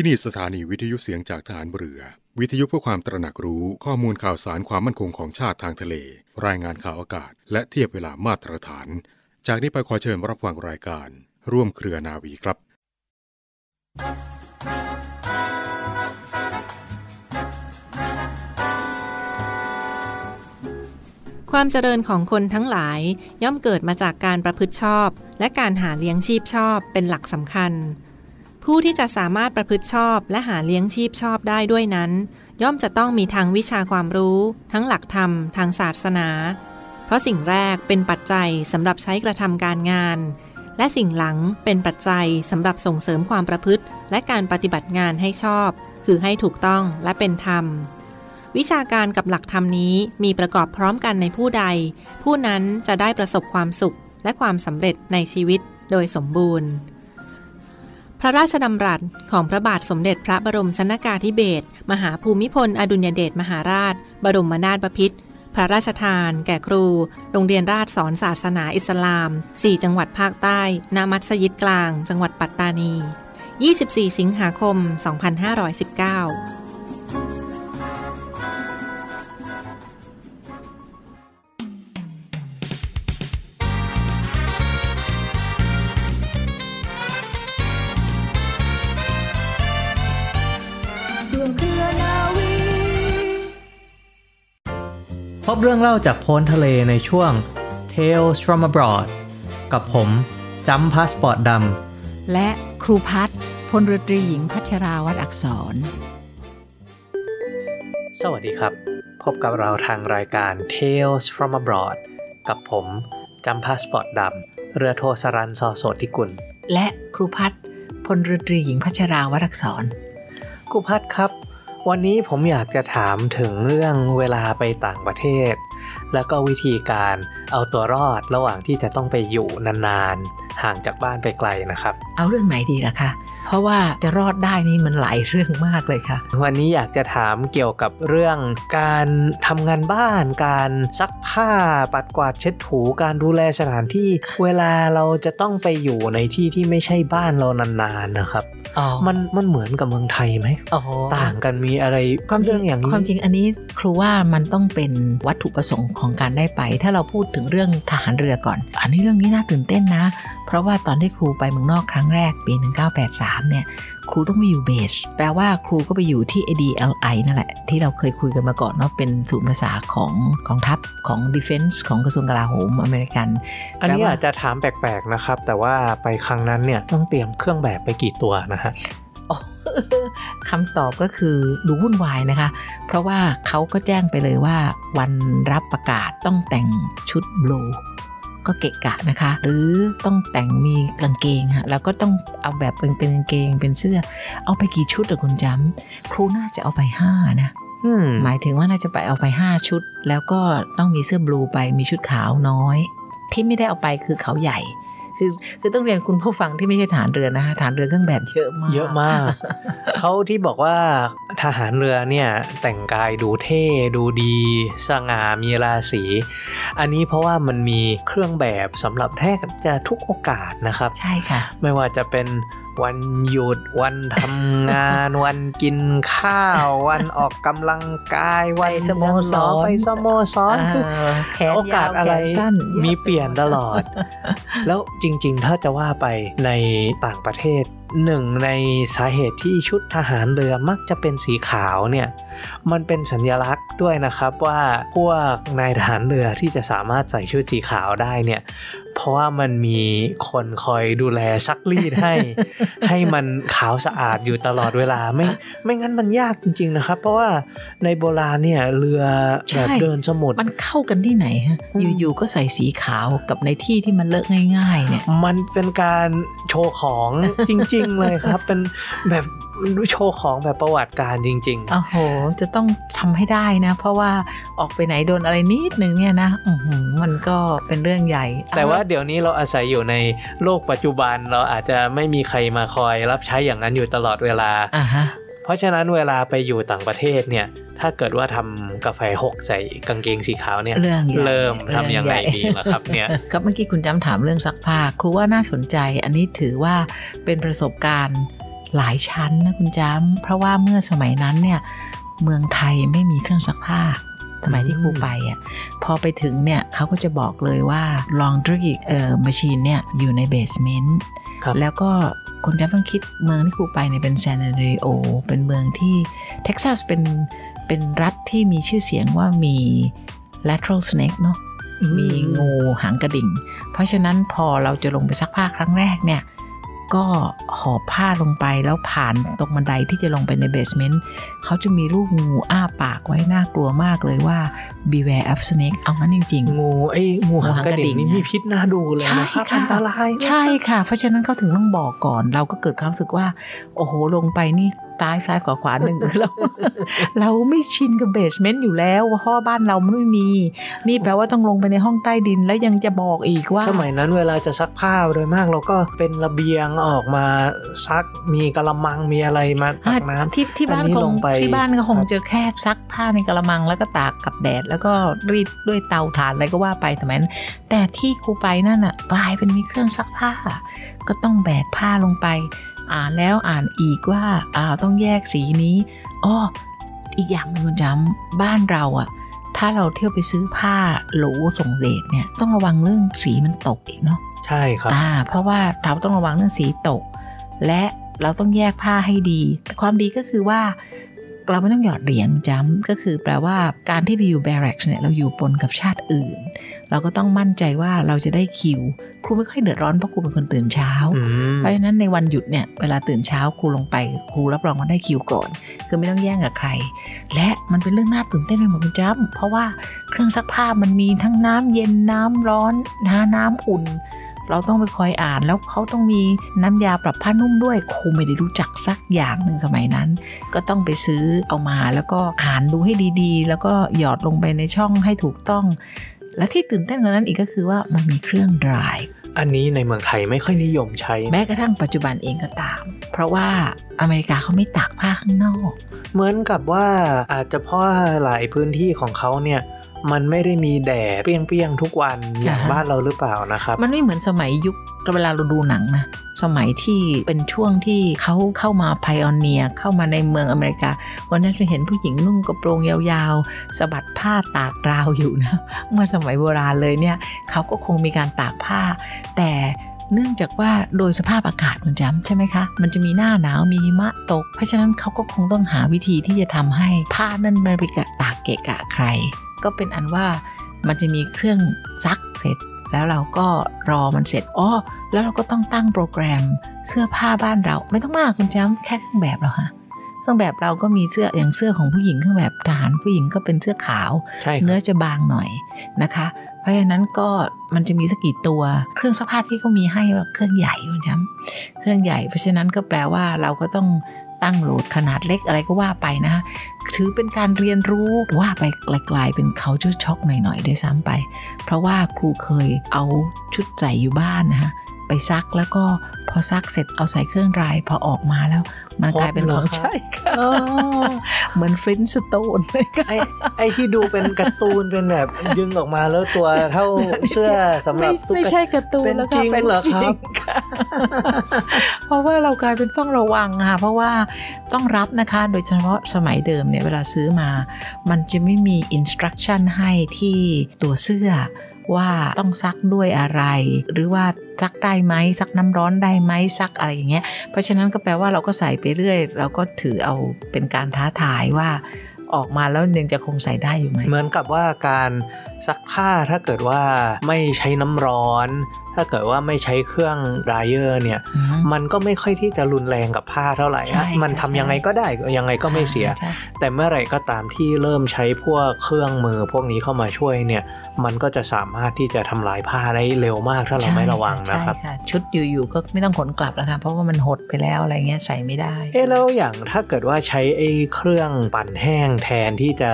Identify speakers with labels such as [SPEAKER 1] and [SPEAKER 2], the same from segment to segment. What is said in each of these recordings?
[SPEAKER 1] ที่นี่สถานีวิทยุเสียงจากฐานเรือ วิทยุเพื่อความตระหนักรู้ข้อมูลข่าวสารความมั่นคงของชาติทางทะเล รายงานข่าวอากาศ และเทียบเวลามาตรฐาน จากนี้ไปขอเชิญรับฟังรายการ ร่วมเครือนาวีครับ
[SPEAKER 2] ความเจริญของคนทั้งหลายย่อมเกิดมาจากการประพฤติชอบ และการหาเลี้ยงชีพชอบเป็นหลักสำคัญ ผู้ที่จะสามารถประพฤติชอบและหาเลี้ยงชีพชอบได้ด้วยนั้น ย่อมจะต้องมีทั้งวิชาความรู้ ทั้งหลักธรรม ทางศาสนา เพราะสิ่งแรกเป็นปัจจัยสำหรับใช้กระทำการงาน และสิ่งหลังเป็นปัจจัยสำหรับส่งเสริมความประพฤติ และการปฏิบัติงานให้ชอบ คือให้ถูกต้องและเป็นธรรมวิชาการกับหลักธรรมนี้มีประกอบพร้อมกันในผู้ใด ผู้นั้นจะได้ประสบความสุขและความสำเร็จในชีวิตโดยสมบูรณ์ พระราชดำรัสของพระบาทสมเด็จพระบรมชนากาธิเบศรมหาภูมิพล อดุลยเดชมหาราช บรมนาถบพิตรพระราชทาน แก่ครู โรงเรียนราชสอนศาสนาอิสลาม 4 จังหวัดภาคใต้ ณ มัสยิดกลาง จังหวัดปัตตานี 24 สิงหาคม 2519
[SPEAKER 3] พบเรื่องเล่าจากโพ้นทะเลในช่วง Tales from abroad กับผมจำพาสปอร์ตด
[SPEAKER 4] และครูพัฒน์พลเรือตรีหญิงพัชราวัดอักษรำ
[SPEAKER 3] สวัสดีครับ พบกับเราทางรายการ Tales from abroad กับผมจำพาสปอร์ตดำเรือโทสรันซอโสติกุล
[SPEAKER 4] และครูพัฒน์พลเรือตรีหญิงพัชราวัดอักษร
[SPEAKER 3] ครูพัดครับ วันนี้ผมอยากจะถามถึงเรื่องเวลาไปต่างประเทศ แล้วก็วิธีการเอาตัวรอดระหว่างที่จะต้องไปอยู่นานๆ ห่างจากบ้านไปไกลนะครับ
[SPEAKER 4] เอาเรื่องไหนดีล่ะคะ เพราะว่าจะรอดได้นี่มันหลายเรื่องมากเลยค่ะ
[SPEAKER 3] วันนี้อยากจะถามเกี่ยวกับเรื่องการทำงานบ้าน การซักผ้าปัดกวาดเช็ดถูการดูแลสถานที่ เวลาเราจะต้องไปอยู่ในที่ที่ไม่ใช่บ้านเรานานๆนะครับ
[SPEAKER 4] อ๋อ
[SPEAKER 3] มันมันเหมือนกับเมืองไทยไหม
[SPEAKER 4] อ๋อ
[SPEAKER 3] ต่างกันมีอะไร
[SPEAKER 4] ความจริ
[SPEAKER 3] เรื่องงอย่างนี้
[SPEAKER 4] ความจริงอันนี้ครูว่ามันต้องเป็นวัตถุประสงค์ของการได้ไป ถ้าเราพูดถึงเรื่องทหารเรือก่อน อันนี้เรื่องนี้น่าตื่นเต้นนะ เพราะว่าตอนที่ครูไปเมืองนอกครั้งแรกปี 1983เนี่ยครูต้องไปอยู่เบสแปลว่าครูก็ไปอยู่ที่ ADLI นั่นแหละ ที่เราเคยคุยกันมาก่อนเนาะเป็นศูนย์ภาษาของกองทัพของ Defense ของกระทรวงกลาโหมอเมริกัน
[SPEAKER 3] อันนี้
[SPEAKER 4] แปลว่า
[SPEAKER 3] อาจจะถามแปลกๆนะครับ แต่ว่าไปครั้งนั้นเนี่ยต้องเตรียมเครื่องแบบไปกี่ตัวนะฮะ
[SPEAKER 4] อ๋อคำตอบก็คือดูวุ่นวายนะคะ เพราะว่าเขาก็แจ้งไปเลยว่าวันรับประกาศต้องแต่งชุดบลู ก็เกะกะนะคะ หรือต้องแต่งมีกางเกงฮะแล้วก็ต้องเอาแบบเป็นเป็นกางเกงเป็นเสื้อ เอาไปกี่ชุดอะคุณจำครูน่าจะเอาไปห้านะ
[SPEAKER 3] อืม
[SPEAKER 4] หมายถึงว่าน่าจะไปเอาไป5ชุด แล้วก็ต้องมีเสื้อบลูไปมีชุดขาวน้อย ที่ไม่ได้เอาไปคือเขาใหญ่ คือคือต้องเรียนคุณผู้ฟังที่ไม่ใช่ฐานเรือนะคะฐานเรือเครื่องแบบเยอะมาก
[SPEAKER 3] เยอะมาก เขาที่บอกว่าทหารเรือเนี่ยแต่งกายดูเท่ดูดี สง่ามีราศี อันนี้เพราะว่ามันมีเครื่องแบบสำหรับแทบจะทุกโอกาสนะครับ
[SPEAKER 4] ใช่ค่ะ
[SPEAKER 3] ไม่ว่าจะเป็น วันหยุดวันทำงาน วันกินข้าว วันออกกำลังกาย วัน
[SPEAKER 4] ไปสโมสร
[SPEAKER 3] ไปสโมสรคือ
[SPEAKER 4] เออแขน
[SPEAKER 3] โอกาส
[SPEAKER 4] ยาว
[SPEAKER 3] อะไร
[SPEAKER 4] แขนสั้น
[SPEAKER 3] มีเปลี่ยนตลอด แล้วจริง ๆ ถ้าจะว่าไปในต่างประเทศหนึ่งในสาเหตุที่ชุดทหารเรือมักจะเป็นสีขาวเนี่ยมันเป็นสัญลักษณ์ด้วยนะครับว่าพวกนายทหารเรือที่จะสามารถใส่ชุดสีขาวได้เนี่ย เพราะว่ามันมีคนคอยดูแลซักรีดให้ ให้มันขาวสะอาดอยู่ตลอดเวลาไม่ไม่งั้นมันยากจริง ๆนะครับ เพราะว่าในโบราณเนี่ยเรือแบบเดินสมุทร
[SPEAKER 4] มันเข้ากันที่ไหนฮะ
[SPEAKER 3] อืม
[SPEAKER 4] อยู่ๆก็ใส่สีขาวกับในที่ที่มันเลอะง่าย ๆ เนี่ย
[SPEAKER 3] มันเป็นการโชว์ของจริง ๆ เลยครับ เป็นแบบ โชว์ของแบบประวัติการจริง
[SPEAKER 4] โอ้โห จะต้องทำให้ได้นะ เพราะว่าออกไปไหนโดนอะไรนิดนึงเนี่ยนะอื้อหือมันก็เป็นเรื่องใหญ่
[SPEAKER 3] ๆแต่ว่าเดี๋ยวนี้เราอาศัยอยู่ในโลกปัจจุบันเราอาจจะไม่มีใครมาคอยรับใช้อย่างนั้นอยู่ตลอดเวลา
[SPEAKER 4] อ่าฮะ
[SPEAKER 3] เพราะฉะนั้นเวลาไปอยู่ต่างประเทศเนี่ย ถ้าเกิดว่าทำกาแฟหกใส่กางเกงสีขาวเนี่ย
[SPEAKER 4] เรื่องใหญ่
[SPEAKER 3] เริ่มทำยังไง
[SPEAKER 4] เรื่องใหญ่
[SPEAKER 3] ดีล่ะครับเนี่ย
[SPEAKER 4] ก็เมื่อกี้คุณจำถามเรื่องซักผ้าครูว่าน่าสนใจ อันนี้ถือว่าเป็นประสบการณ์ หลายชั้นนะคุณจ้ำเพราะว่าเมื่อสมัยนั้นเนี่ยเมืองไทยไม่มีเครื่องซักผ้าสมัยที่ครูไปอะพอไปถึงเนี่ยเขาก็จะบอกเลยว่า laundry เอ่อ machine เนี่ยอยู่ในเบสเมนต์
[SPEAKER 3] ครับ
[SPEAKER 4] แล้วก็คุณจำต้องคิดเมืองที่ครูไปเนี่ยเป็นซาน a ดริโอเป็นเมืองที่เท็กซัสเป็นเป็นรัฐที่มีชื่อเสียงว่ามี lateral snake เนาะมีงูหางกระดิ่ง เพราะฉะนั้นพอเราจะลงไปซักผ้าครั้งแรกเนี่ย ก็หอบผ้าลงไปแล้วผ่านตรงบันไดที่จะลงไปในเบสเมนต์เขาจะมีรูปงูอ้าปากไว้น่ากลัวมากเลยว่า beware of snake เอางั้นจริงๆ
[SPEAKER 3] งูไอ้งูหางกระดิ่งนี่
[SPEAKER 4] งูหางกระดิ่ง
[SPEAKER 3] มีพิษน่าดูเลยนะครับ
[SPEAKER 4] ใช่ค่ะ
[SPEAKER 3] อันตรายนะ
[SPEAKER 4] ใช่ค่ะ เพราะฉะนั้นเขาถึงต้องบอกก่อน เราก็เกิดความรู้สึกว่า โอ้โหลงไปนี่ ตายซ้ายขวาขวาหนึ่งเราเราไม่ชินกับเบสเมนต์อยู่แล้วเพราะว่าบ้านเรามันไม่มี นี่แปลว่าต้องลงไปในห้องใต้ดินแล้วยังจะบอกอีกว่า
[SPEAKER 3] สมัยนั้นเวลาจะซักผ้าโดยมากเราก็เป็นระเบียงออกมาซักมีกระมังมีอะไรมาตักน้ำ
[SPEAKER 4] ที่ที่บ้าน
[SPEAKER 3] อันนี้
[SPEAKER 4] ค
[SPEAKER 3] ล
[SPEAKER 4] ง
[SPEAKER 3] งไป
[SPEAKER 4] ที่บ้านก็คง
[SPEAKER 3] ครับ
[SPEAKER 4] จะแค่ซักผ้าในกระมังแล้วก็ตากกับแดด แล้วก็รีดด้วยเตาถ่านอะไรก็ว่าไปแต่นั้นแต่ที่ครูไปนั่นอะกลายเป็นมีเครื่องซักผ้า ก็ต้องแบกผ้าลงไป อ่านแล้วอ่านอีกว่าอ่าต้องแยกสีนี้อ้ออีกอย่างหนึ่งคุณจำบ้านเราอะถ้าเราเที่ยวไปซื้อผ้าโหลส่งเดชเนี่ยต้องระวังเรื่องสีมันตกอีกเนาะ
[SPEAKER 3] ใช่ครับ
[SPEAKER 4] อ่าเพราะว่าเราต้องระวังเรื่องสีตก และเราต้องแยกผ้าให้ดี ความดีก็คือว่า เราไม่ต้องหยอดเหรียญจำก็คือแปลว่าการที่ไปอยู่แบร็กเนี่ยเราอยู่ปนกับชาติอื่น เราก็ต้องมั่นใจว่าเราจะได้คิว ครูไม่ค่อยเดือดร้อนเพราะครูเป็นคนตื่นเช้า
[SPEAKER 3] อืม
[SPEAKER 4] เพราะฉะนั้นในวันหยุดเนี่ยเวลาตื่นเช้าครูลงไปครูรับรองว่าได้คิวก่อน คือไม่ต้องแย่งกับใคร และมันเป็นเรื่องน่าตื่นเต้นไปหมดคุณจ้ำเพราะว่าเครื่องซักผ้ามันมีทั้งน้ำเย็นน้ำร้อนนะน้ำอุ่น เราต้องไปคอยอ่านแล้วเขาต้องมีน้ำยาปรับผ้านุ่มด้วยครูไม่ได้รู้จักสักอย่างหนึ่งสมัยนั้น ก็ต้องไปซื้อเอามาแล้วก็อ่านดูให้ดีๆ แล้วก็หยอดลงไปในช่องให้ถูกต้อง และที่ตื่นเต้นกว่านั้นอีกก็คือว่ามันมีเครื่องดราย
[SPEAKER 3] อันนี้ในเมืองไทยไม่ค่อยนิยมใช้
[SPEAKER 4] แม้กระทั่งปัจจุบันเองก็ตาม เพราะว่าอเมริกาเขาไม่ตากผ้าข้างนอก
[SPEAKER 3] เหมือนกับว่าอาจจะเพราะหลายพื้นที่ของเขาเนี่ย มันไม่ได้มีแดดเปรี้ยงๆทุกวันอย่าง
[SPEAKER 4] อ่าฮะ
[SPEAKER 3] บ้านเราหรือเปล่านะครับ
[SPEAKER 4] มันไม่เหมือนสมัยยุคเวลาเราดูหนังนะสมัยที่เป็นช่วงที่เขาเข้ามาไพออเนียเข้ามาในเมืองอเมริกา วันนั้นจะเห็นผู้หญิงนุ่งกระโปรงยาวๆสะบัดผ้าตากราวอยู่นะเมื่อสมัยโบราณเลยเนี่ยเขาก็คงมีการตากผ้า แต่เนื่องจากว่าโดยสภาพอากาศคุณจำใช่ไหมคะ มันจะมีหน้าหนาวมีหิมะตก เพราะฉะนั้นเขาก็คงต้องหาวิธีที่จะทำให้ผ้านั้นมันไปกะตากเกะกะใคร ก็เป็นอันว่ามันจะมีเครื่องซักเสร็จ แล้วเราก็รอมันเสร็จอ๋อแล้วเราก็ต้องตั้งโปรแกรมเสื้อผ้าบ้านเรา ไม่ต้องมากคุณจำแค่เครื่องแบบเราค่ะเครื่องแบบเราก็มีเสื้ออย่างเสื้อของผู้หญิงเครื่องแบบทหารผู้หญิงก็เป็นเสื้อขาว
[SPEAKER 3] ใช่ค
[SPEAKER 4] เนื้
[SPEAKER 3] รั
[SPEAKER 4] อบจะบางหน่อยนะคะ เพราะฉะนั้นก็มันจะมีสักกี่ตัว เครื่องซักผ้าที่เขามีให้เครื่องใหญ่คุณจำเครื่องใหญ่ เพราะฉะนั้นก็แปลว่าเราก็ต้อง ตั้งโหลดขนาดเล็กอะไรก็ว่าไปนะ ถือเป็นการเรียนรู้ว่าไปไกลๆเป็นเขาชุดช็อกหน่อยๆด้วยซ้ำไป เพราะว่าครูเคยเอาชุดใส่อยู่บ้านนะฮะไปซักแล้วก็พอซักเสร็จเอาใส่เครื่องรายพอออกมาแล้ว มันกลายเป็นของใช่ค่ะ
[SPEAKER 3] อ๋อ
[SPEAKER 4] เหมือนฟรินสโตนเลยค่ะ
[SPEAKER 3] ไอ้ไอ้ที่ดูเป็นการ์ตูนเป็นแบบดึงออกมาแล้วตัวเท่าเสื้อสำหรับ
[SPEAKER 4] ไม่
[SPEAKER 3] ตุ๊ก
[SPEAKER 4] ไม่
[SPEAKER 3] ตา
[SPEAKER 4] ใช่การ์ตูน
[SPEAKER 3] เป็น
[SPEAKER 4] แล้ว
[SPEAKER 3] จริ
[SPEAKER 4] ค่ะ
[SPEAKER 3] ง
[SPEAKER 4] เป็น
[SPEAKER 3] เหรอครับ
[SPEAKER 4] จงค่ะ เพราะว่าเรากลายเป็นต้องระวังค่ะเพราะว่าต้องรับนะคะ โดยเฉพาะสมัยเดิมเนี่ยเวลาซื้อมา มันจะไม่มีอินสตรั c ชั่นให้ที่ตัวเสื้อว่าต้องซักด้วยอะไร หรือว่าซักได้ไหมซักน้ำร้อนได้ไหมซักอะไรอย่างเงี้ย เพราะฉะนั้นก็แปลว่าเราก็ใส่ไปเรื่อย เราก็ถือเอาเป็นการท้าทายว่าออกมาแล้วยังจะคงใส่ได้อยู่ไหม
[SPEAKER 3] เหมือนกับว่าการซักผ้าถ้าเกิดว่าไม่ใช้น้ำร้อน ถ้าเกิดว่าไม่ใช้เครื่องดรายเออร์เนี่ย
[SPEAKER 4] อืม
[SPEAKER 3] มันก็ไม่ค่อยที่จะรุนแรงกับผ้าเท่าไหร่
[SPEAKER 4] ใช่
[SPEAKER 3] ฮะมัน
[SPEAKER 4] ค่ะ
[SPEAKER 3] ทำยังไงก็ได้ยังไงก็ไม่เสีย
[SPEAKER 4] ใช่
[SPEAKER 3] แต่เมื่อไหร่ก็ตามที่เริ่มใช้พวกเครื่องมือพวกนี้เข้ามาช่วยเนี่ย มันก็จะสามารถที่จะทำลายผ้าได้เร็วมากถ้าเราไม่ระวังนะครับ
[SPEAKER 4] ใช่ค่ะชุดอยู่ๆก็ไม่ต้องขนกลับแล้วค่ะเพราะว่ามันหดไปแล้วอะไรเงี้ยใส่ไม่ได้
[SPEAKER 3] เอ๊ะแล้วอย่างถ้าเกิดว่าใช้ไอ้เครื่องปั่นแห้งแทนที่จะ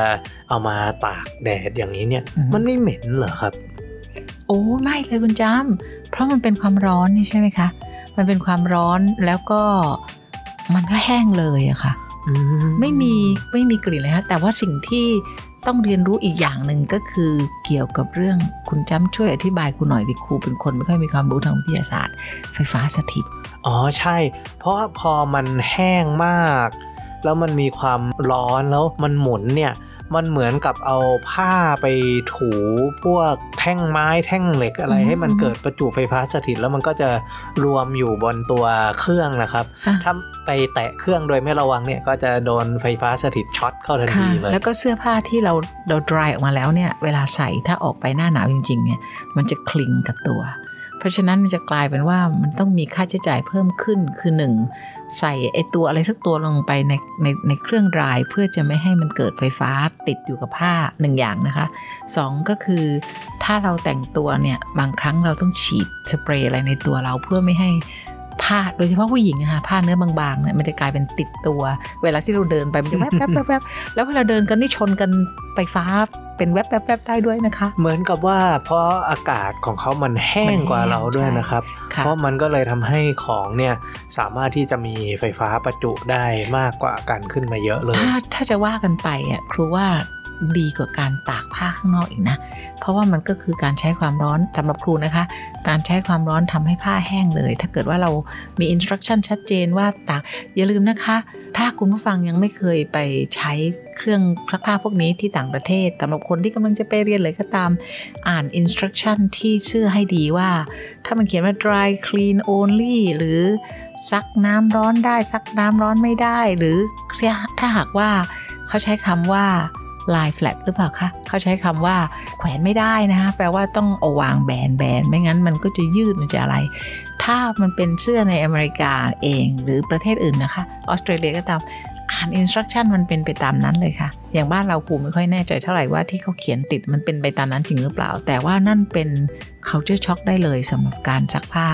[SPEAKER 3] เอามาตากแดดอย่างนี้เนี่ย
[SPEAKER 4] อือฮึ
[SPEAKER 3] มันไม่เหม็นเหรอครับ
[SPEAKER 4] โอ้ไม่เลยคุณจ้ำเพราะมันเป็นความร้อนนี่ใช่ไหมคะ มันเป็นความร้อนแล้วก็มันก็แห้งเลยอะค่ะ
[SPEAKER 3] อื
[SPEAKER 4] ไม่มีไม่มีกลิ่นเลยฮะแต่ว่าสิ่งที่ต้องเรียนรู้อีกอย่างหนึ่งก็คือเกี่ยวกับเรื่องคุณจ้ำช่วยอธิบายคุณหน่อยดิครูเป็นคนไม่ค่อยมีความรู้ทางวิทยาศาสตร์ ไฟฟ้าสถิต
[SPEAKER 3] อ๋อใช่ เพราะว่าพอมันแห้งมาก แล้วมันมีความร้อนแล้วมันหมุนเนี่ย มันเหมือนกับเอาผ้าไปถูพวกแท่งไม้แท่งเหล็กอะไร
[SPEAKER 4] อืม
[SPEAKER 3] ให้มันเกิดประจุไฟฟ้าสถิตแล้วมันก็จะรวมอยู่บนตัวเครื่องนะครับ
[SPEAKER 4] อะ
[SPEAKER 3] ถ้าไปแตะเครื่องโดยไม่ระวังเนี่ยก็จะโดนไฟฟ้าสถิตช็อตเข้าทัน
[SPEAKER 4] ค่ะ
[SPEAKER 3] ทีเลย
[SPEAKER 4] แล้วก็เสื้อผ้าที่เราเรา dry ออกมาแล้วเนี่ยเวลาใส่ถ้าออกไปหน้าหนาวจริงๆเนี่ยมันจะคลิงกับตัวเพ ราะฉะนั้นมันจะกลายเป็นว่ามันต้องมีค่าใช้จ่ายเพิ่มขึ้นคือหนึ่งใส่ไอตัวอะไรทุกตัวลงไปในในในเครื่องรายเพื่อจะไม่ให้มันเกิดไฟฟ้าติดอยู่กับผ้าหนึ่งอย่างนะคะสองก็คือถ้าเราแต่งตัวเนี่ย บางครั้งเราต้องฉีดสเปรย์อะไรในตัวเราเพื่อไม่ให้ ผ้าโดยเฉพาะผู้หญิงอะค่ะผ้าเนื้อบางๆเนี่ยมันจะกลายเป็นติดตัว เวลาที่เราเดินไปมันจะแวบแวบแวบแวบแล้วเวลาเดินกันนี่ชนกันไฟฟ้าเป็นแวบแวบแวบได้ด้วยนะคะ
[SPEAKER 3] เหมือนกับว่าเพราะอากาศของเขามันแห้งกว่าเราด้วยนะครับ
[SPEAKER 4] ค่ะ
[SPEAKER 3] เพราะมันก็เลยทำให้ของเนี่ยสามารถที่จะมีไฟฟ้าประจุได้มากกว่ากันขึ้นมาเยอะเลย
[SPEAKER 4] ถ้าถ้าจะว่ากันไปอะครูว่า ดีกว่าการตากผ้าข้างนอกอีกนะ เพราะว่ามันก็คือการใช้ความร้อนสำหรับครูนะคะ การใช้ความร้อนทำให้ผ้าแห้งเลย ถ้าเกิดว่าเรามีอินสตรั c ชั่นชัดเจนว่าตากอย่าลืมนะคะ ถ้าคุณผู้ฟังยังไม่เคยไปใช้เครื่องซักผ้าพวกนี้ที่ต่างประเทศสำหรับคนที่กำลังจะไปเรียนเลยก็ตามอ่านอินสตรั c ชั่นที่เชื่อให้ดีว่า ถ้ามันเขียนว่า dry clean only หรือซักน้ำร้อนได้ ซักน้ำร้อนไม่ได้ หรือถ้าหากว่าเขาใช้คำว่า ลายแฟลกหรือเปล่าคะเขาใช้คำว่าแขวนไม่ได้นะคะแปลว่าต้องเอาวางแบนแบนไม่งั้นมันก็จะยืดมันจะอะไร ถ้ามันเป็นเสื้อในอเมริกาเองหรือประเทศอื่นนะคะ ออสเตรเลียก็ตาม อ่านอินสตรั c ชั่นมันเป็นไปตามนั้นเลยค่ะ อย่างบ้านเราครูไม่ค่อยแน่ใจเท่าไหร่ว่าที่เขาเขียนติดมันเป็นไปตามนั้นจริงหรือเปล่า แต่ว่านั่นเป็น culture shock ได้เลยสำหรับการซักผ้า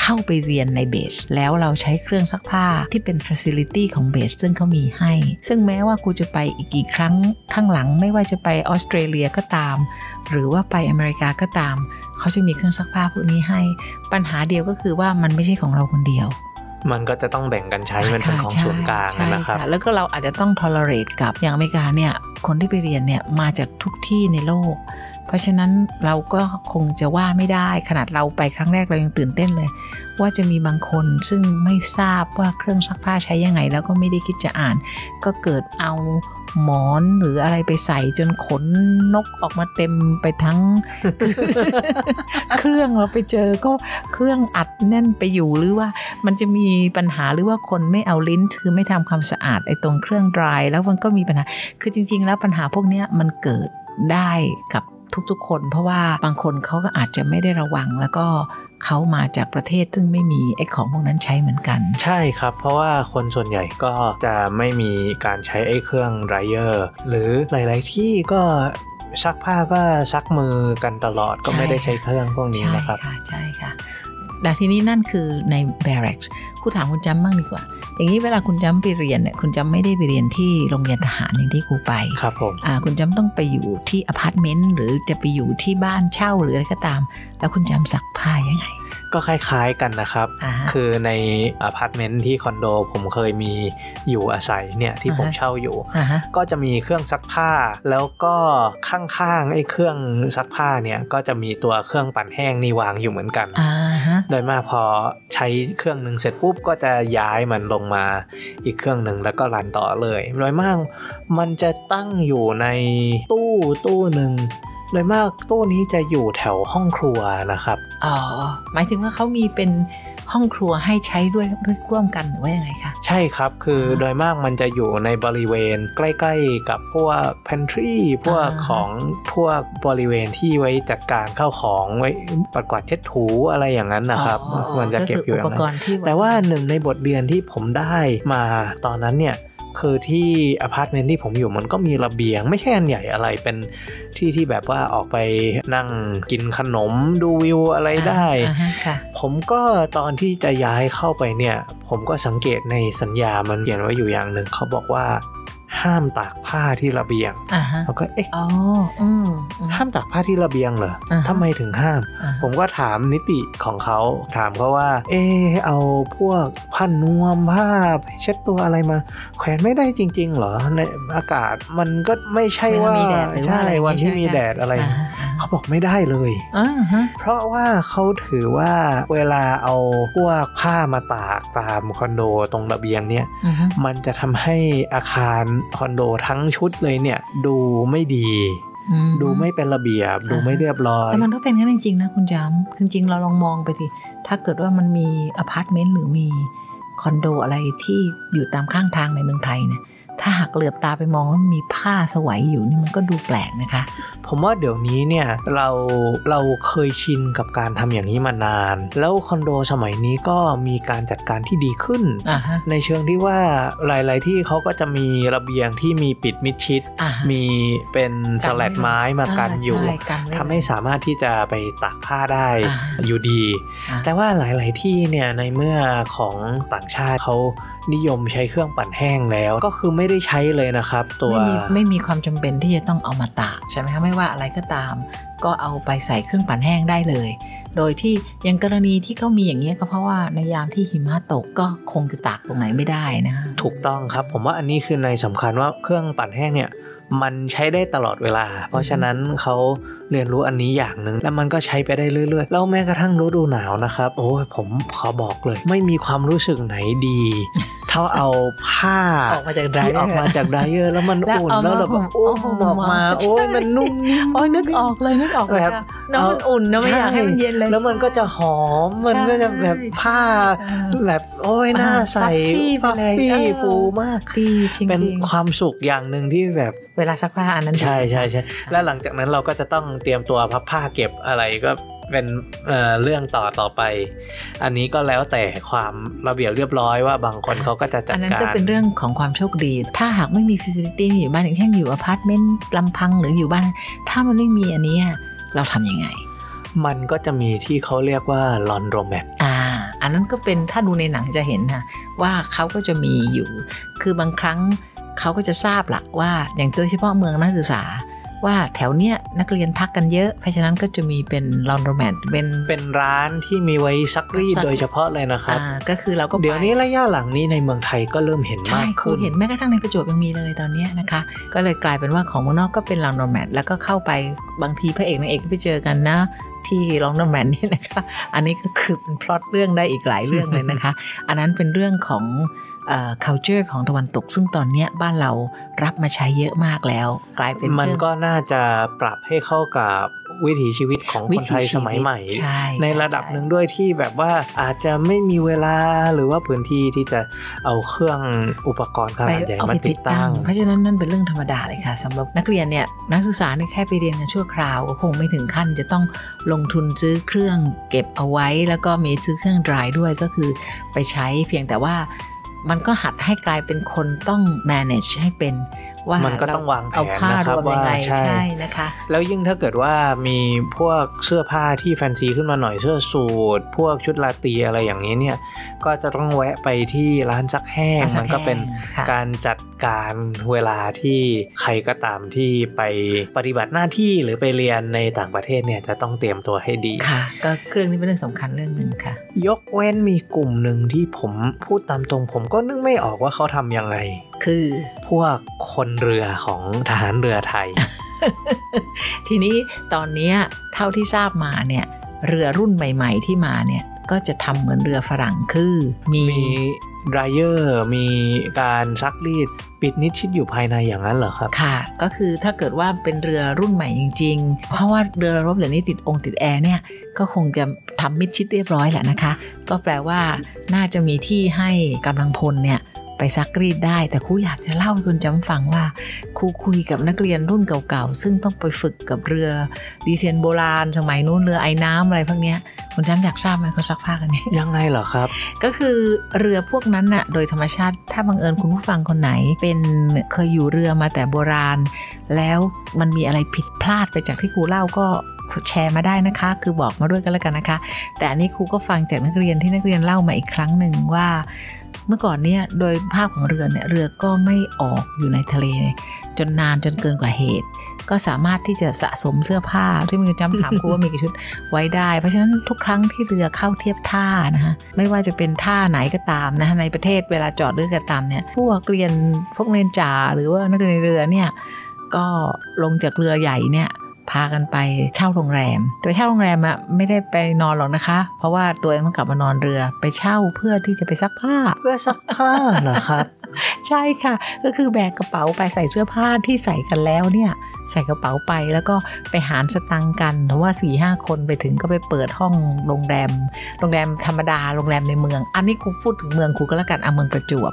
[SPEAKER 4] เข้าไปเรียนในเบส แล้วเราใช้เครื่องซักผ้าที่เป็น facility ของเบส ซึ่งเขามีให้ ซึ่งแม้ว่าครูจะไปอีกกี่ครั้งข้างหลังไม่ว่าจะไปออสเตรเลียก็ตาม หรือว่าไปอเมริกาก็ตาม เขาจะมีเครื่องซักผ้าพวกนี้ให้ ปัญหาเดียวก็คือว่ามันไม่ใช่ของเราคนเดียว
[SPEAKER 3] มันก็จะต้องแบ่งกันใช้มันเป็นของ
[SPEAKER 4] ใช่
[SPEAKER 3] ส่วนกลาง
[SPEAKER 4] ใช่
[SPEAKER 3] นะครับ
[SPEAKER 4] แล้วก็เราอาจจะต้อง tolerate กับอย่างอเมริกาเนี่ยคนที่ไปเรียนเนี่ยมาจากทุกที่ในโลก เพราะฉะนั้นเราก็คงจะว่าไม่ได้ ขนาดเราไปครั้งแรกเรายังตื่นเต้นเลย ว่าจะมีบางคนซึ่งไม่ทราบว่าเครื่องซักผ้าใช้ยังไง แล้วก็ไม่ได้คิดจะอ่าน ก็เกิดเอาหมอนหรืออะไรไปใส่จนขนนกออกมาเต็มไปทั้ง เครื่องเราไปเจอก็เครื่องอัดแน่นไปอยู่หรือว่ามันจะมีปัญหาหรือว่าคนไม่เอาลิ้นคือไม่ทำความสะอาดไอ้ตรงเครื่องดรายแล้วมันก็มีปัญหา คือจริง ๆ แล้วปัญหาพวกนี้มันเกิดได้กับ ทุก ๆ คน เพราะว่าบางคนเขาก็อาจจะไม่ได้ระวัง แล้วก็เขามาจากประเทศซึ่งไม่มีไอ้ของพวกนั้นใช้เหมือนกัน
[SPEAKER 3] ใช่ครับ เพราะว่าคนส่วนใหญ่ก็จะไม่มีการใช้ไอ้เครื่อง dryer หรือหลาย ๆ ที่ก็ซักผ้าก็ซักมือกันตลอดก็ไม่ได้ใช้เครื่องพวกนี้
[SPEAKER 4] ใช่
[SPEAKER 3] นะครับ
[SPEAKER 4] ค่ะใช่ค่ะแต่ทีนี้นั่นคือใน barracks ครูถามคุณจำบ้างดีกว่า อย่างนี้เวลาคุณจำไปเรียนเนี่ยคุณจำไม่ได้ไปเรียนที่โรงเรียนทหารอย่างที่ครูไป
[SPEAKER 3] ครับผม
[SPEAKER 4] อ่าคุณจำต้องไปอยู่ที่อพาร์ตเมนต์หรือจะไปอยู่ที่บ้านเช่าหรืออะไรก็ตาม แล้วคุณจำซักผ้ายังไง
[SPEAKER 3] ก็คล้ายๆกันนะครับ
[SPEAKER 4] อ่าฮะ
[SPEAKER 3] คือในอพาร์ตเมนต์ที่คอนโดผมเคยมีอยู่อาศัยเนี่ยที่ผม
[SPEAKER 4] อ่าฮะ
[SPEAKER 3] เช่าอยู่
[SPEAKER 4] อ่าฮะ
[SPEAKER 3] ก็จะมีเครื่องซักผ้า แล้วก็ข้างๆไอ้เครื่องซักผ้าเนี่ยก็จะมีตัวเครื่องปั่นแห้งนี่วางอยู่เหมือนกัน
[SPEAKER 4] อ่าฮะ
[SPEAKER 3] โดยมากพอใช้เครื่องหนึ่งเสร็จปุ๊บก็จะย้ายมันลงมาอีกเครื่องหนึ่งแล้วก็ run ต่อเลย โดยมากมันจะตั้งอยู่ในตู้ตู้หนึ่ง โดยมากตู้นี้จะอยู่แถวห้องครัวนะครับ
[SPEAKER 4] อ๋อ หมายถึงว่าเขามีเป็นห้องครัวให้ใช้ด้วยด้วยร่วมกันหรือว่ายังไงคะ
[SPEAKER 3] ใช่ครับคือ
[SPEAKER 4] อ่า
[SPEAKER 3] โดยมากมันจะอยู่ในบริเวณใกล้ ๆ กับพวก pantry พวก
[SPEAKER 4] อ่า
[SPEAKER 3] ของพวกบริเวณที่ไว้จัดการเข้าของไว้ปัดกวาดเช็ดถูอะไรอย่างนั้นนะครับ
[SPEAKER 4] อ๋อ
[SPEAKER 3] มันจะเก็บอยู่อ
[SPEAKER 4] ก็คื
[SPEAKER 3] ย่าง
[SPEAKER 4] อุปก
[SPEAKER 3] นั้น
[SPEAKER 4] รณ์ที่
[SPEAKER 3] แต่ว่าหนึ่งในบทเรียนที่ผมได้มาตอนนั้นเนี่ย คือที่อพาร์ตเมนต์ที่ผมอยู่มันก็มีระเบียง ไม่ใช่อันใหญ่อะไรเป็นที่ที่แบบว่าออกไปนั่งกินขนมดูวิวอะไรได้
[SPEAKER 4] อ่าฮะค่ะ
[SPEAKER 3] ผมก็ตอนที่จะย้ายเข้าไปเนี่ย ผมก็สังเกตในสัญญามันเขียนไว้อยู่อย่างหนึ่งเขาบอกว่า ห้ามตากผ้าที่ระเบียง
[SPEAKER 4] อ่าฮะ
[SPEAKER 3] แล้วก็เอ๊ะ
[SPEAKER 4] อ๋ออืมอืม
[SPEAKER 3] ห้ามตากผ้าที่ระเบียงเหรอ
[SPEAKER 4] อ่าฮะ
[SPEAKER 3] ทำไมถึงห้าม
[SPEAKER 4] อ่า
[SPEAKER 3] ผมก็ถามนิติของเขาถามเขาว่า เออเอาพวกผ้านวมผ้าเช็ดตัวอะไรมา แขวนไม่ได้จริง ๆ เหรอในอากาศมันก็ไม่ใช่ว่า
[SPEAKER 4] เวลามีแดดหรือว่า
[SPEAKER 3] ใช่
[SPEAKER 4] อะไร
[SPEAKER 3] วันที่
[SPEAKER 4] ใช่ไหม
[SPEAKER 3] มี
[SPEAKER 4] คะ
[SPEAKER 3] แดดอะไร
[SPEAKER 4] อ่าฮะอ่าฮะ
[SPEAKER 3] เขาบอกไม่ได้เลย
[SPEAKER 4] อ่าฮะ
[SPEAKER 3] เพราะว่าเขาถือว่าเวลาเอาพวกผ้ามาตากตามคอนโดตรงระเบียงเนี่ย
[SPEAKER 4] อือฮึ
[SPEAKER 3] มันจะทำให้อาคารคอนโดทั้งชุดเลยเนี่ยดูไม่ดี
[SPEAKER 4] อื
[SPEAKER 3] ดูไม่เป็นระเบียบ ดูไม่เรียบร้อย
[SPEAKER 4] แต่มันก็เป็นงั้นจริงๆนะคุณจำจริงๆเราลองมองไปสิถ้าเกิดว่ามันมีอพาร์ตเมนต์หรือมีคอนโดอะไรที่อยู่ตามข้างทางในเมืองไทยเนี่ย ถ้าหากเหลือบตาไปมองแล้วมีผ้าสวยอยู่นี่มันก็ดูแปลกนะคะ
[SPEAKER 3] ผมว่าเดี๋ยวนี้เนี่ยเราเราเคยชินกับการทำอย่างนี้มานาน แล้วคอนโดสมัยนี้ก็มีการจัดการที่ดีขึ้น
[SPEAKER 4] อ่าฮะ
[SPEAKER 3] ในเชิงที่ว่าหลาย ๆ ที่เขาก็จะมีระเบียงที่มีปิดมิดชิด
[SPEAKER 4] อ่าฮะ
[SPEAKER 3] มีเป็นสแลดไม้มากันอยู่
[SPEAKER 4] ใช่กันไว้
[SPEAKER 3] ทำให้สามารถที่จะไปตากผ้าได้
[SPEAKER 4] อ่า
[SPEAKER 3] อยู่ดี
[SPEAKER 4] อ่า
[SPEAKER 3] แต่ว่าหลาย ๆ ที่เนี่ยในเมื่อของต่างชาติเขา นิยมใช้เครื่องปั่นแห้งแล้ว ก็คือไม่ได้ใช้เลยนะครับ ตัว
[SPEAKER 4] ไม่มีไม่มีความจำเป็นที่จะต้องเอามาตากใช่ไหมคะไม่ว่าอะไรก็ตาม ก็เอาไปใส่เครื่องปั่นแห้งได้เลย โดยที่อยังกรณีที่เขามีอย่างนี้ยก็เพราะว่าในยามที่หิมะตกก็คงจะตากตรงไหนไม่ได้นะ
[SPEAKER 3] ถูกต้องครับ ผมว่าอันนี้คือในสำคัญว่าเครื่องปั่นแห้งเนี่ยมันใช้ได้ตลอดเวลา เพราะฉะนั้นเขา เรียนรู้อันนี้อย่างหนึ่งแล้วมันก็ใช้ไปได้เรื่อยๆ แล้วแม้กระทั่งฤดูหนาวนะครับ โอ้ยผมขอบอกเลย ไม่มีความรู้สึกไหนดี เท่าเอาผ้า
[SPEAKER 4] ออกมาจากได
[SPEAKER 3] ที่ออกมาจากไดเออร์แล้วมัน
[SPEAKER 4] แล้ว
[SPEAKER 3] อุ่น
[SPEAKER 4] เอา
[SPEAKER 3] แล้วเราแบบ
[SPEAKER 4] มา
[SPEAKER 3] โอ้
[SPEAKER 4] ห่ม
[SPEAKER 3] ออกมา
[SPEAKER 4] ใช่
[SPEAKER 3] โอ้ยมันนุ่มนิ่ม
[SPEAKER 4] โอ้ยนึกออกเลยนึกออกเลย
[SPEAKER 3] แบบ
[SPEAKER 4] อะน้ำมันอุ่นนะไม่อยากให้มันเย็นเลย
[SPEAKER 3] แล้วมันก็จะหอมมันก็จะแบบผ้า
[SPEAKER 4] ใช่
[SPEAKER 3] แบบโอ้ยน่าใส่
[SPEAKER 4] ฟัฟฟี่ไปเลย
[SPEAKER 3] ฟี่
[SPEAKER 4] เออ
[SPEAKER 3] ฟูมาก
[SPEAKER 4] ดีจริงๆ
[SPEAKER 3] เป็นความสุขอย่างหนึ่งที่แบบ
[SPEAKER 4] เวลาซักผ้าอันนั้น
[SPEAKER 3] ใช่ใช่ใช่แล้วหลังจากนั้นเราก็จะต้องเตรียมตัวพับผ้าเก็บอะไรก็เป็นเอ่อเรื่องต่อต่อไป อันนี้ก็แล้วแต่ความระเบียบเรียบร้อยว่าบางคนเขาก็จะจัด
[SPEAKER 4] อันนั้น
[SPEAKER 3] การ
[SPEAKER 4] ก็เป็นเรื่องของความโชคดี ถ้าหากไม่มี facility อยู่บ้านอย่างเช่นอยู่อพาร์ตเมนต์ลำพังหรืออยู่บ้าน ถ้ามันไม่มีอันเนี้ยเราทำยังไง
[SPEAKER 3] มันก็จะมีที่เขาเรียกว่าลอนโรแมท
[SPEAKER 4] อ่า อันนั้นก็เป็นถ้าดูในหนังจะเห็นนะว่าเขาก็จะมีอยู่ คือบางครั้งเขาก็จะทราบละว่าอย่างโดยเฉพาะเมืองนักศึกษา ว่าแถวเนี้ยนักเรียนพักกันเยอะ เพราะฉะนั้นก็จะมีเป็นลอนโรแมนเป็น
[SPEAKER 3] เป็นร้านที่มีไว้ซักรีด
[SPEAKER 4] ซัก
[SPEAKER 3] โดยเฉพาะเลยนะครับ
[SPEAKER 4] อ่าก็คือเราก็ไป
[SPEAKER 3] เดี๋ยวนี้ระยะหลังนี้ในเมืองไทยก็เริ่มเห็น
[SPEAKER 4] ใช่
[SPEAKER 3] มาก
[SPEAKER 4] ครู
[SPEAKER 3] ขึ้น
[SPEAKER 4] เห็นแม้กระทั่งในประจวบยังมีเลยตอนเนี้ยนะคะ ก็เลยกลายเป็นว่าของเมืองนอกก็เป็นลอนโรแมนแล้วก็เข้าไปบางทีพระเอกนางเอกก็ไปเจอกันนะที่ลอนโรแมนนี่นะคะ อันนี้ก็คือเป็นพล็อตเรื่องได้อีกหลายเรื่องเลยนะคะ อันนั้นเป็นเรื่องของเอ่อ culture ของตะวันตก ซึ่งตอนเนี้ยบ้านเรารับมาใช้เยอะมากแล้ว กลายเป็น
[SPEAKER 3] มัน
[SPEAKER 4] เรื่อง
[SPEAKER 3] ก็น่าจะปรับให้เข้ากับวิถีชีวิตของคนไทย
[SPEAKER 4] วิถีชีวิต
[SPEAKER 3] สมัยใหม่
[SPEAKER 4] ใช่
[SPEAKER 3] ในระดับหนึ่งด้วยที่แบบว่าอาจจะไม่มีเวลาหรือว่าพื้นที่ที่จะเอาเครื่องอุปกรณ์ข
[SPEAKER 4] ไป
[SPEAKER 3] นาดใหญ่
[SPEAKER 4] เอา
[SPEAKER 3] มา
[SPEAKER 4] ไป
[SPEAKER 3] ติ
[SPEAKER 4] ติ
[SPEAKER 3] ด
[SPEAKER 4] ด
[SPEAKER 3] ตั้
[SPEAKER 4] ตั้
[SPEAKER 3] ง
[SPEAKER 4] งเพราะฉะนั้นนั่นเป็นเรื่องธรรมดาเลยค่ะสำหรับนักเรียนเนี่ยนักศึกษาเนี่ยแค่ไปเรียนกันชั่วคราวก็คงไม่ถึงขั้นจะต้องลงทุนซื้อเครื่องเก็บเอาไว้ แล้วก็มีซื้อเครื่องดรายด้วยก็คือไปใช้เพียงแต่ว่า มันก็หัดให้กลายเป็นคนต้อง manage ให้เป็น ว่า
[SPEAKER 3] มันก็ต้องวางแผน
[SPEAKER 4] เอาผ้า
[SPEAKER 3] นะครับ
[SPEAKER 4] รวมยังไง
[SPEAKER 3] ว่าใช่
[SPEAKER 4] ใช่นะคะ
[SPEAKER 3] แล้วยิ่งถ้าเกิดว่ามีพวกเสื้อผ้าที่แฟนซีขึ้นมาหน่อยเสื้อสูทพวกชุดลาตรีอะไรอย่างนี้เนี่ยก็จะต้องแวะไปที่ร้านซักแห้ง
[SPEAKER 4] ร้านซั
[SPEAKER 3] มั
[SPEAKER 4] ก
[SPEAKER 3] น
[SPEAKER 4] แห้ง
[SPEAKER 3] ก็เป็น
[SPEAKER 4] ค่ะ
[SPEAKER 3] การจัดการเวลาที่ใครก็ตามที่ไปปฏิบัติหน้าที่หรือไปเรียนในต่างประเทศเนี่ยจะต้องเตรียมตัวให้ดี
[SPEAKER 4] ค่ะ ก็เครื่องนี้เป็นเรื่องสำคัญเรื่องหนึ่งค่ะ
[SPEAKER 3] ยกเว้นมีกลุ่มหนึ่งที่ผมพูดตามตรงผมก็นึกไม่ออกว่าเขาทำยังไง
[SPEAKER 4] คือ
[SPEAKER 3] พวกคนเรือของทหารเรือไทย
[SPEAKER 4] ทีนี้ตอนเนี้ยเท่าที่ทราบมาเนี่ยเรือรุ่นใหม่ ๆ ที่มาเนี่ยก็จะทำเหมือนเรือฝรั่งคือมี
[SPEAKER 3] มี dryer มีการซักรีดปิดมิดชิดอยู่ภายในอย่างนั้นเหรอครับ
[SPEAKER 4] ค่ะ ก็คือถ้าเกิดว่าเป็นเรือรุ่นใหม่จริง ๆ เพราะว่าเรือรบเดี๋ยวนี้ติดองค์ติดแอร์เนี่ยก็คงจะทำมิดชิดเรียบร้อยแหละนะคะ ก็แปลว่าน่าจะมีที่ให้กำลังพลเนี่ย ไปซักรีดได้ แต่ครูอยากจะเล่าให้คุณจำฟังว่าครูคุยกับนักเรียนรุ่นเก่าๆ ซึ่งต้องไปฝึกกับเรือดีเซนโบราณ สมัยนู้นเรือไอ้น้ำอะไรพวกเนี้ยคุณจำอยากทราบไหมเขาซักผ้ากันเนี่ย
[SPEAKER 3] ยังไงเหรอครับ
[SPEAKER 4] ก็คือเรือพวกนั้นน่ะโดยธรรมชาติถ้าบังเอิญคุณผู้ฟังคนไหน เป็นเคยอยู่เรือมาแต่โบราณ แล้วมันมีอะไรผิดพลาดไปจากที่ครูเล่าก็แชร์มาได้นะคะ คือบอกมาด้วยกันแล้วกันนะคะ แต่อันนี้ครูก็ฟังจากนักเรียนที่นักเรียนเล่ามาอีกครั้งหนึ่งว่า เมื่อก่อนเนี่ยโดยภาพของเรือเนี่ยเรือก็ไม่ออกอยู่ในทะเล จนนานจนเกินกว่าเหตุ ก็สามารถที่จะสะสมเสื้อผ้าที่มีจำถามครูว่ามีกี่ชุดไว้ได้ เพราะฉะนั้นทุกครั้งที่เรือเข้าเทียบท่านะคะไม่ว่าจะเป็นท่าไหนก็ตามนะคะในประเทศเวลาจอดเรือก็ตามเนี่ยพวกเรียนพวกเรียนจ่าหรือว่านักเรียนเรือเนี่ยก็ลงจากเรือใหญ่เนี่ย พากันไปเช่าโรงแรมแต่ไปเช่าโรงแรมอะไม่ได้ไปนอนหรอกนะคะ เพราะว่าตัวเองต้องกลับมานอนเรือไปเช่าเพื่อที่จะไปซักผ้า
[SPEAKER 3] เพื่อซักผ้าเหรอครับ
[SPEAKER 4] ใช่ค่ะ ก็คือแบกกระเป๋าไปใส่เสื้อผ้าที่ใส่กันแล้วเนี่ยใส่กระเป๋าไปแล้วก็ไปหารสตังค์กันเพราะว่า4ี่ห้าคนไปถึงก็ไปเปิดห้องโรงแรม โรงแรมธรรมดาโรงแรมในเมือง อันนี้ครูพูดถึงเมืองครูก็แล้วกันเอาเมืองประจวบ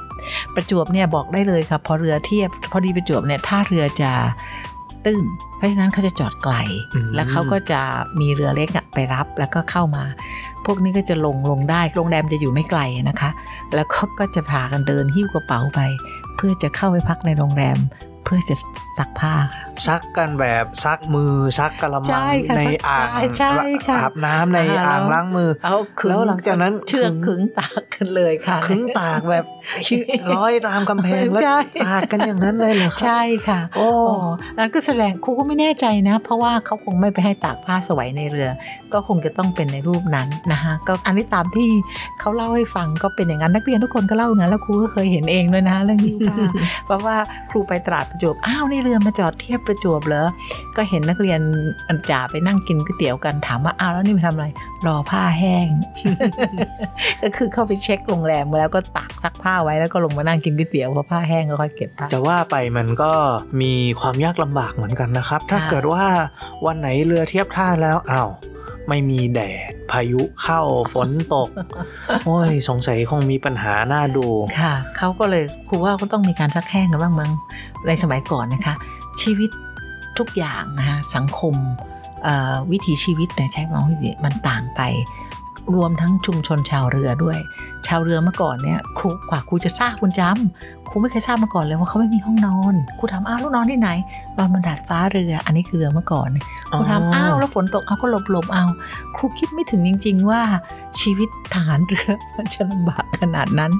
[SPEAKER 4] ประจวบเนี่ยบอกได้เลยค่ะพอเรือเทียบ พอดีประจวบเนี่ยท่าเรือจะ ตื้น เพราะฉะนั้นเขาจะจอดไกล
[SPEAKER 3] อืม
[SPEAKER 4] แล้วเขาก็จะมีเรือเล็กอะไปรับแล้วก็เข้ามา พวกนี้ก็จะลงลงได้โรงแรมจะอยู่ไม่ไกลนะคะ แล้วเขาก็จะพากันเดินหิ้วกระเป๋าไป เพื่อจะเข้าไปพักในโรงแรม เพื่อจะซักผ้าค่ะ
[SPEAKER 3] ซักกันแบบซักมือซักกระมั
[SPEAKER 4] ใช่
[SPEAKER 3] ง
[SPEAKER 4] ค่ะ
[SPEAKER 3] ใน
[SPEAKER 4] ซัก
[SPEAKER 3] อ่าง
[SPEAKER 4] ใช่ใช่ค่ะ
[SPEAKER 3] อาบน้ำใน
[SPEAKER 4] อ่า
[SPEAKER 3] อ่าง
[SPEAKER 4] แล้ว
[SPEAKER 3] ล้างมือ
[SPEAKER 4] เอาขึง
[SPEAKER 3] แล้วหลังจากนั้น
[SPEAKER 4] เชือก
[SPEAKER 3] ขึง
[SPEAKER 4] ขึงตากกันเลยค่ะ
[SPEAKER 3] ขึงตากแบบชิร้อยตามกำแพงแล้ว
[SPEAKER 4] ใช่
[SPEAKER 3] ตากกันอย่างนั้นเลยเหรอครับ
[SPEAKER 4] ใช่ค่ะ
[SPEAKER 3] โอ้
[SPEAKER 4] โอ้นั่นก็แสดงครูก็ไม่แน่ใจนะ เพราะว่าเขาคงไม่ไปให้ตากผ้าสวยในเรือ ก็คงจะต้องเป็นในรูปนั้นนะคะก็อันนี้ตามที่เขาเล่าให้ฟังก็เป็นอย่างนั้นนักเรียนทุกคนก็เล่าอย่างนั้นแล้วครูก็เคยเห็นเองด้วยนะเรื่องนี้ค่ะเพราะว่าครูไปตราดประจวบอ้าวนี่เรือมาจอดเทียบประจวบเหรอก็เห็นนักเรียนอันจ่าไปนั่งกินก๋วยเตี๋ยวกันถามว่าอ้าวแล้วนี่ไปทำอะไรรอผ้าแห้ง ก็คือเข้าไปเช็คโรงแรมแล้วก็ตากซักผ้าไว้แล้วก็ลงมานั่งกินก๋วยเตี๋ยวพอผ้าแห้งก็ค่อยเก็บผ้า
[SPEAKER 3] จะว่าไปมันก็มีความยากลำบากเหมือนกันนะครับ ถ้า
[SPEAKER 4] ค่ะ
[SPEAKER 3] เกิดว่าวันไหนเรือเทียบท่าแล้วอ้าว ไม่มีแดด พายุเข้าฝนตก โอ้ย สงสัยคงมีปัญหาหน้าดู
[SPEAKER 4] ค่ะ เขาก็เลยครูว่าก็ต้องมีการซักแห้งกันบ้างมั้งในสมัยก่อนนะคะ ชีวิตทุกอย่างนะคะสังคมเอ่อวิถีชีวิตเนี่ยใช้คำว่าวิถีมันต่างไป รวมทั้งชุมชนชาวเรือด้วย ชาวเรือเมื่อก่อนเนี่ยครูกว่าครูจะทราบคุณจำครูไม่เคยทราบมาก่อนเลยว่าเขาไม่มีห้องนอนครูถามอ้าวแล้วนอนที่ไหนนอนบนดาดฟ้าเรือ อันนี้คือเรือเมื่อก่อนครูถามอ้าวแล้วฝนตกเอาก็หลบหลบๆเอา ครูคิดไม่ถึงจริง ๆ ว่าชีวิตทหารเรือมันจะลำบากขนาดนั้น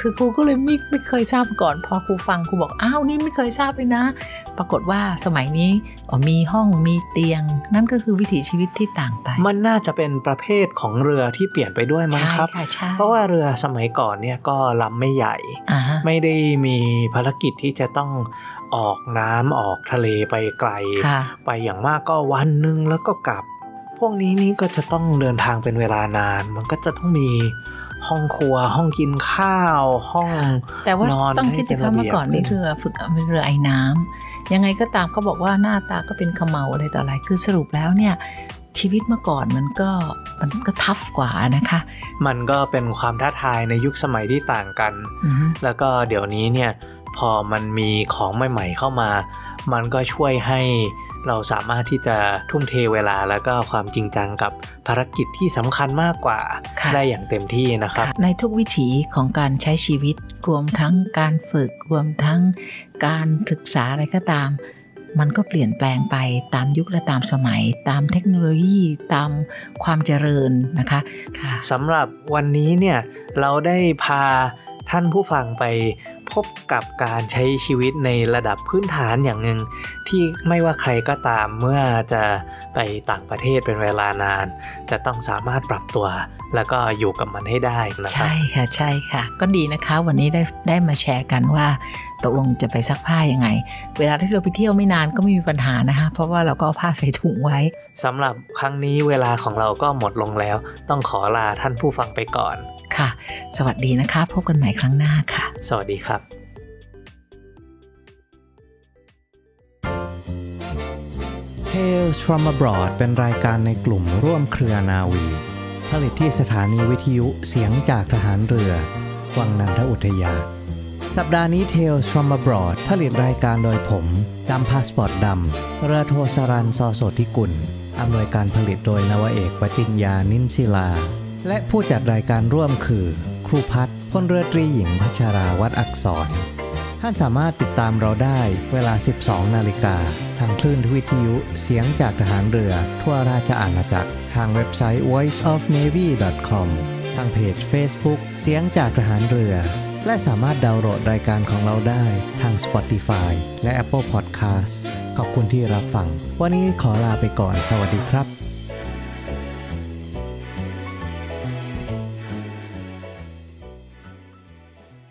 [SPEAKER 4] คือครูก็เลยไม่ไม่เคยทราบมาก่อน พอครูฟังครูบอกอ้าวนี่ไม่เคยทราบเลยนะ ปรากฏว่าสมัยนี้อ๋อมีห้องมีเตียง นั่นก็คือวิถีชีวิตที่ต่างไป
[SPEAKER 3] มันน่าจะเป็นประเภทของเรือที่เปลี่ยนไปด้วยมั้ง
[SPEAKER 4] ใช่
[SPEAKER 3] ครับ
[SPEAKER 4] ค่ะใช่
[SPEAKER 3] เพราะว่าเรือสมัยก่อนเนี่ยก็ลำไม่ใหญ่
[SPEAKER 4] อ่าฮะ
[SPEAKER 3] ไม่ได้มีภารกิจที่จะต้องออกน้ำออกทะเลไปไกล
[SPEAKER 4] ค่ะ
[SPEAKER 3] ไปอย่างมากก็วันหนึ่งแล้วก็กลับ พวกนี้นี่ก็จะต้องเดินทางเป็นเวลานาน มันก็จะต้องมีห้องครัวห้องกินข้าวห้อง
[SPEAKER 4] แต่ว่าน
[SPEAKER 3] อน
[SPEAKER 4] ต้อง
[SPEAKER 3] ให้
[SPEAKER 4] คิดสิ
[SPEAKER 3] เป็น
[SPEAKER 4] คะ
[SPEAKER 3] ระเบี
[SPEAKER 4] เมื่อย
[SPEAKER 3] บ
[SPEAKER 4] ก่อนนี่เรือฝึกเป็นเรือไอ้น้ำยังไงก็ตามเขาบอกว่าหน้าตาก็เป็นเขมเมาอะไรต่ออะไรคือสรุปแล้วเนี่ย ชีวิตเมื่อก่อนมันก็มันก็ทัฟกว่านะคะ
[SPEAKER 3] มันก็เป็นความท้าทายในยุคสมัยที่ต่างกัน
[SPEAKER 4] อือฮึ
[SPEAKER 3] แล้วก็เดี๋ยวนี้เนี่ยพอมันมีของใหม่ ๆ เข้ามา มันก็ช่วยให้เราสามารถที่จะทุ่มเทเวลาแล้วก็ความจริงจังกับภารกิจที่สำคัญมากกว่า
[SPEAKER 4] ค่ะ
[SPEAKER 3] ได้อย่างเต็มที่นะครับ
[SPEAKER 4] ในทุกวิถีของการใช้ชีวิตรวมทั้งการฝึกรวมทั้งการศึกษาอะไรก็ตาม มันก็เปลี่ยนแปลงไปตามยุคและตามสมัย ตามเทคโนโลยีตามความเจริญนะคะค่ะ
[SPEAKER 3] สำหรับวันนี้เนี่ยเราได้พาท่านผู้ฟังไป พบกับการใช้ชีวิตในระดับพื้นฐานอย่างหนึ่งที่ไม่ว่าใครก็ตามเมื่อจะไปต่างประเทศเป็นเวลานาน จะต้องสามารถปรับตัว แล้วก็อยู่กับมันให้ได้นะครั
[SPEAKER 4] ใช่
[SPEAKER 3] บ
[SPEAKER 4] ค่ะใช่ค่ะ ก็ดีนะคะวันนี้ได้ได้มาแชร์กันว่าตกลงจะไปซักผ้ายังไง เวลาที่เราไปเที่ยวไม่นานก็ไม่มีปัญหานะคะเพราะว่าเราก็เอาผ้าใส่ถุงไว้
[SPEAKER 3] สำหรับครั้งนี้เวลาของเราก็หมดลงแล้ว ต้องขอลาท่านผู้ฟังไปก่อน
[SPEAKER 4] ค่ะ สวัสดีนะคะ พบกันใหม่ครั้งหน้าค่ะ
[SPEAKER 3] สวัสดีครับ Tales from abroad เป็นรายการในกลุ่มร่วมเครือนาวี ผลิตที่สถานีวิทยุเสียงจากทหารเรือ วังนันทอุทยานสัปดาห์นี้ Tales from abroad ผลิตรายการโดยผมจำพาสปอร์ตดำเรือโทสรันซอโสธิกุลอำนวยการผลิตโดยนวเอกปติญญานินศิลา และผู้จัดรายการร่วมคือ ครูพัฒน์พลเรือตรีหญิงพัชราวัดอักษร ท่านสามารถติดตามเราได้เวลา 12 นาฬิกา ทางคลื่นวิทยุเสียงจากทหารเรือ ทั่วราชอาณาจักร ทางเว็บไซต์ voiceofnavy.com ทางเพจ Facebook เสียงจากทหารเรือ และสามารถดาวน์โหลดรายการของเราได้ทาง Spotify และ Apple Podcast ขอบคุณที่รับฟัง วันนี้ขอลาไปก่อน สวัสดีครับ